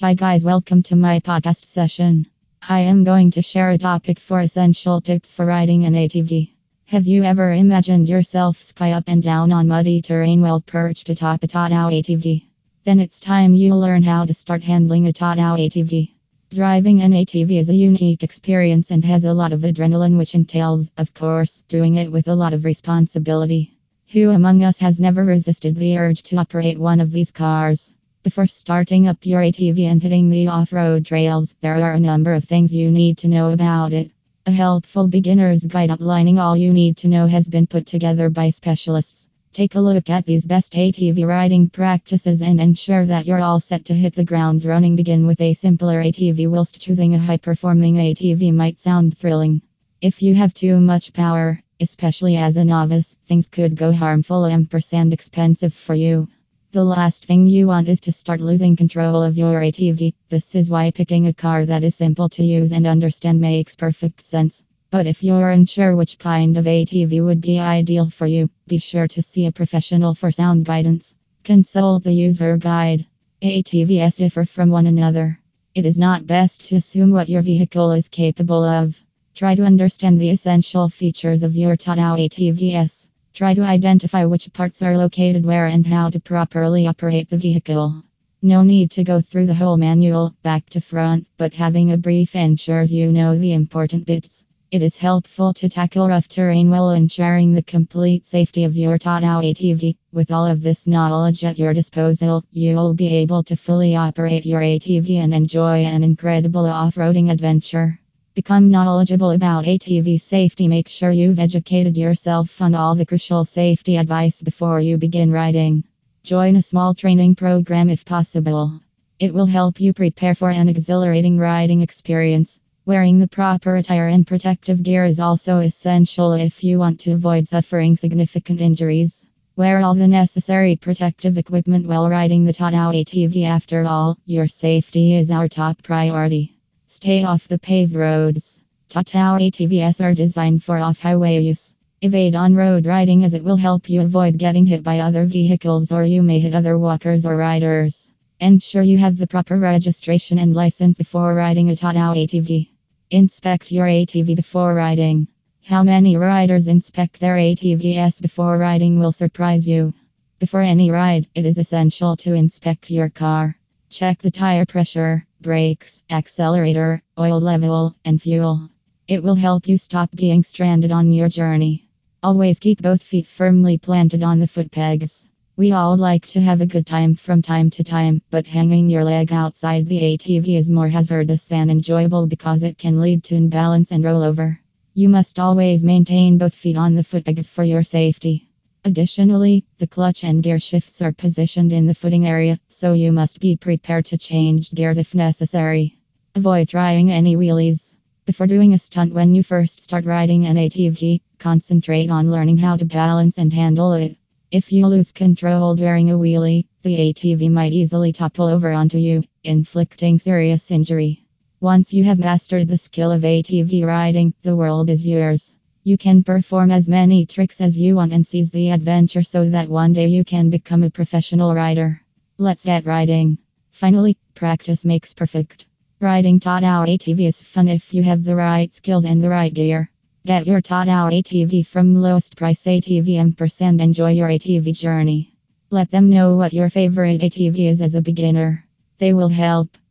Hi, guys, welcome to my podcast session. I am going to share a topic for essential tips for riding an ATV. Have you ever imagined yourself sky up and down on muddy terrain while perched atop a Taotao ATV? Then it's time you learn how to start handling a Taotao ATV. Driving an ATV is a unique experience and has a lot of adrenaline, which entails, of course, doing it with a lot of responsibility. Who among us has never resisted the urge to operate one of these cars? Before starting up your ATV and hitting the off road trails, there are a number of things you need to know about it. A helpful beginner's guide outlining all you need to know has been put together by specialists. Take a look at these best ATV riding practices and ensure that you're all set to hit the ground running. Begin with a simpler ATV, whilst choosing a high performing ATV might sound thrilling. If you have too much power, Especially as a novice, things could go harmful and expensive for you. The last thing you want is to start losing control of your ATV. This is why picking a car that is simple to use and understand makes perfect sense. But if you're unsure which kind of ATV would be ideal for you, be sure to see a professional for sound guidance. Consult the user guide. ATVs differ from one another. It is not best to assume what your vehicle is capable of. Try to understand the essential features of your Taotao ATVS. Try to identify which parts are located where and how to properly operate the vehicle. No need to go through the whole manual, back to front, but having a brief ensures you know the important bits. It is helpful to tackle rough terrain while ensuring the complete safety of your Taotao ATV. With all of this knowledge at your disposal, you'll be able to fully operate your ATV and enjoy an incredible off roading adventure. Become knowledgeable about ATV safety. Make sure you've educated yourself on all the crucial safety advice before you begin riding. Join a small training program if possible. It will help you prepare for an exhilarating riding experience. Wearing the proper attire and protective gear is also essential if you want to avoid suffering significant injuries. Wear all the necessary protective equipment while riding the Taotao ATV. After all, your safety is our top priority. Stay off the paved roads. Taotao ATVs are designed for off highway use. Evade on road riding as it will help you avoid getting hit by other vehicles or you may hit other walkers or riders. Ensure you have the proper registration and license before riding a Taotao ATV. Inspect your ATV before riding. How many riders inspect their ATVs before riding will surprise you. Before any ride, it is essential to inspect your car. Check the tire pressure, brakes, accelerator, oil level, and fuel. It will help you stop being stranded on your journey. Always keep both feet firmly planted on the foot pegs. We all like to have a good time from time to time, but hanging your leg outside the ATV is more hazardous than enjoyable because it can lead to imbalance and rollover. You must always maintain both feet on the foot pegs for your safety. Additionally, the clutch and gear shifts are positioned in the footing area, so you must be prepared to change gears if necessary. Avoid trying any wheelies. Before doing a stunt when you first start riding an ATV, concentrate on learning how to balance and handle it. If you lose control during a wheelie, the ATV might easily topple over onto you, inflicting serious injury. Once you have mastered the skill of ATV riding, the world is yours. You can perform as many tricks as you want and seize the adventure so that one day you can become a professional rider. Let's get riding. Finally, practice makes perfect. Riding Taotao ATV is fun if you have the right skills and the right gear. Get your Taotao ATV from lowest price ATV and enjoy your ATV journey. Let them know what your favorite ATV is as a beginner. They will help.